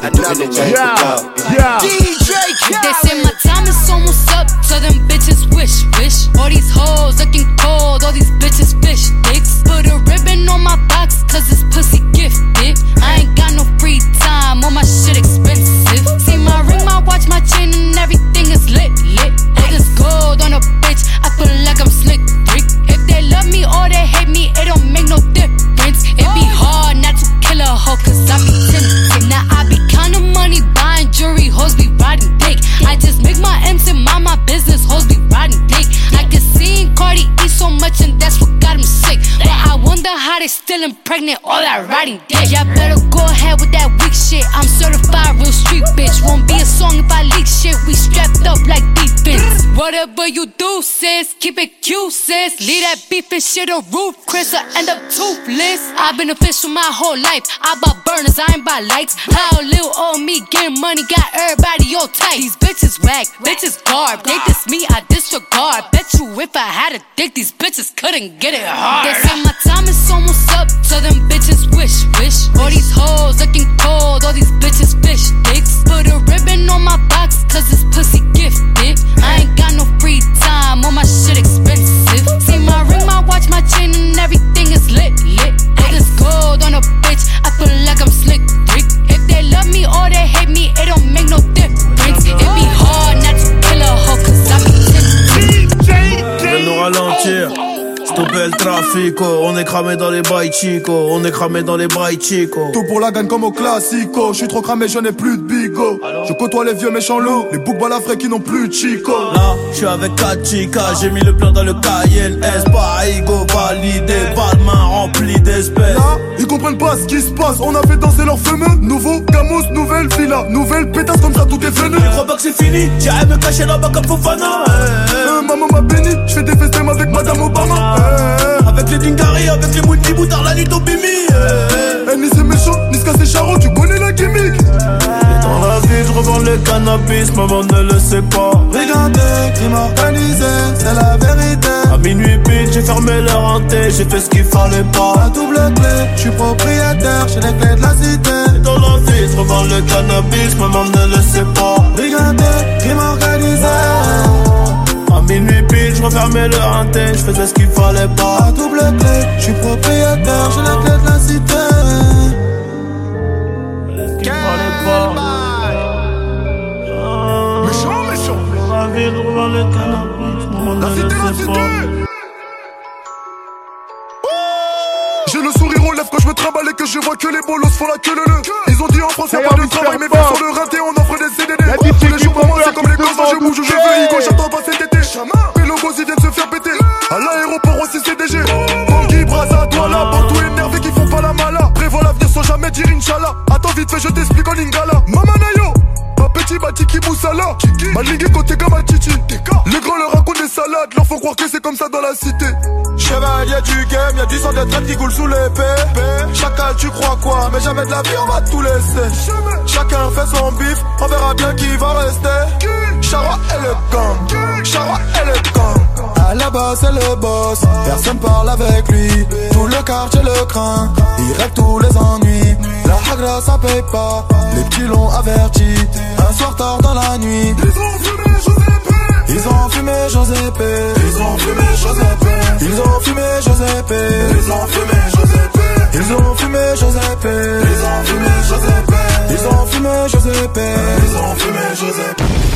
I do anything Yeah, for clout. yeah. They say my time is almost up, so them bitches wish, wish. All these hoes looking cold, all these bitches fish dicks. Put a ribbon on my box, cause it's pussy gifted. I ain't got no free time, all my shit expensive. See my ring, my watch, my chain, and everything is lit, lit. All this gold on a bitch, I feel like I'm slick, Rick. If they love me or they hate me, it don't make no difference. It be hard not to kill a hoe, cause I be tempted. Now jewelry, hoes be riding dick. I just make my M's and mind my business, hoes be riding dick. I can see Cardi eat so much and that's what got him sick. But I wonder how they still impregnate all that riding dick. Y'all better go ahead with that weak shit. I'm certified real street bitch. Won't be a song if I leak shit. We strapped up like defense. Whatever you do, sis, keep it cute, sis. Leave that beef and shit on roof, Chris, I end up toothless. I've been official my whole life. I bought burners, I ain't buy lights. How little old me getting money got everybody all tight. These bitches whack, bitches garb. They diss me, I disregard. Bet you if I had a dick, these bitches couldn't get it hard. They say my time is almost up, so them bitches wish, wish. All these hoes looking cold, all these bitches fish dicks. Put a ribbon on my box, cause it's pussy gifted. I ain't got no free time, all my shit expensive. See my ring, my watch, my chain, and everything is lit, lit. All this gold on a bitch, I feel like I'm slick, Rick. If they love me or they hate me, it don't make no difference. It be On est cramé dans les bails chico, on est cramé dans les bails chico. Tout pour la gagne comme au classico. Je suis trop cramé, je n'ai plus de bigo. Je côtoie les vieux méchants loups, les boucs balafrés qui n'ont plus de chico. Là, je suis avec Kachika, j'ai mis le plan dans le Cayenne S, pas ego validé, pas de main remplie d'espèces. Là, ils comprennent pas ce qui se passe. On a fait danser leurs fameux. Nouveau Camus, nouvelle villa, nouvelle pétasse comme ça, tout est venu. Je crois pas que c'est fini, j'irai me cacher là-bas comme Fofana. Euh, maman m'a béni, je fais des festins avec Madame Obama. Euh, Avec les Dingari, avec les Mouti Boutard, la nuit au Bimi. eh, ni c'est méchant, ni ce c'est charron, tu connais la gimmick. Dans la vie, je revends le cannabis, maman ne le sait pas. Regardez, crime organisé, c'est la vérité. À minuit pile, j'ai fermé leur hanté, j'ai fait ce qu'il fallait pas. La double clé, je suis propriétaire, j'ai les clés de la cité. Et dans la vie, je revends le cannabis, maman ne le sait pas. Regardez, crime refermais le hanté, je faisais ce qu'il fallait pas. Je suis propriétaire, j'ai la de la cité. La je. J'ai le sourire quand je me trimballe et que je vois que les bolos font la queue le le. Ils ont dit en France y'a pas de travail mais Bob. sur le rinté on offre des CDD Tous les jours pour moi c'est comme les gosses je bouge je veux Igo j'attends pas cet été. Mais le boss ils viennent se faire péter. À l'aéroport aussi CDG Bangui, Braza, Douala, partout énervé qui font pas la mala. Prévois l'avenir sans jamais dire Inch'Allah. Attends vite fait je t'explique en lingala Mamanayo un petit batiki moussala côté comme titi. Les grands leur racontent des salades. Leur font croire que c'est comme ça dans la cité. Chevalier du game, y'a du sang de traite qui coule sous l'épée. Chacal, tu crois quoi? Mais jamais de la vie, on va tout laisser. Chacun fait son bif, on verra bien qui va rester. Chara et le gang, Chara et le gang. À la base c'est le boss, personne parle avec lui. Tout le quartier le craint, il règle tous les ennuis La hagra ça paye pas, les petits l'ont averti. Un soir tard dans la nuit. Ils ont fumé Giuseppe Ils ont fumé Giuseppe Ils ont fumé Giuseppe Ils ont fumé Giuseppe Ils ont fumé Giuseppe Ils ont fumé Giuseppe Ils ont fumé Giuseppe Ils ont fumé Giuseppe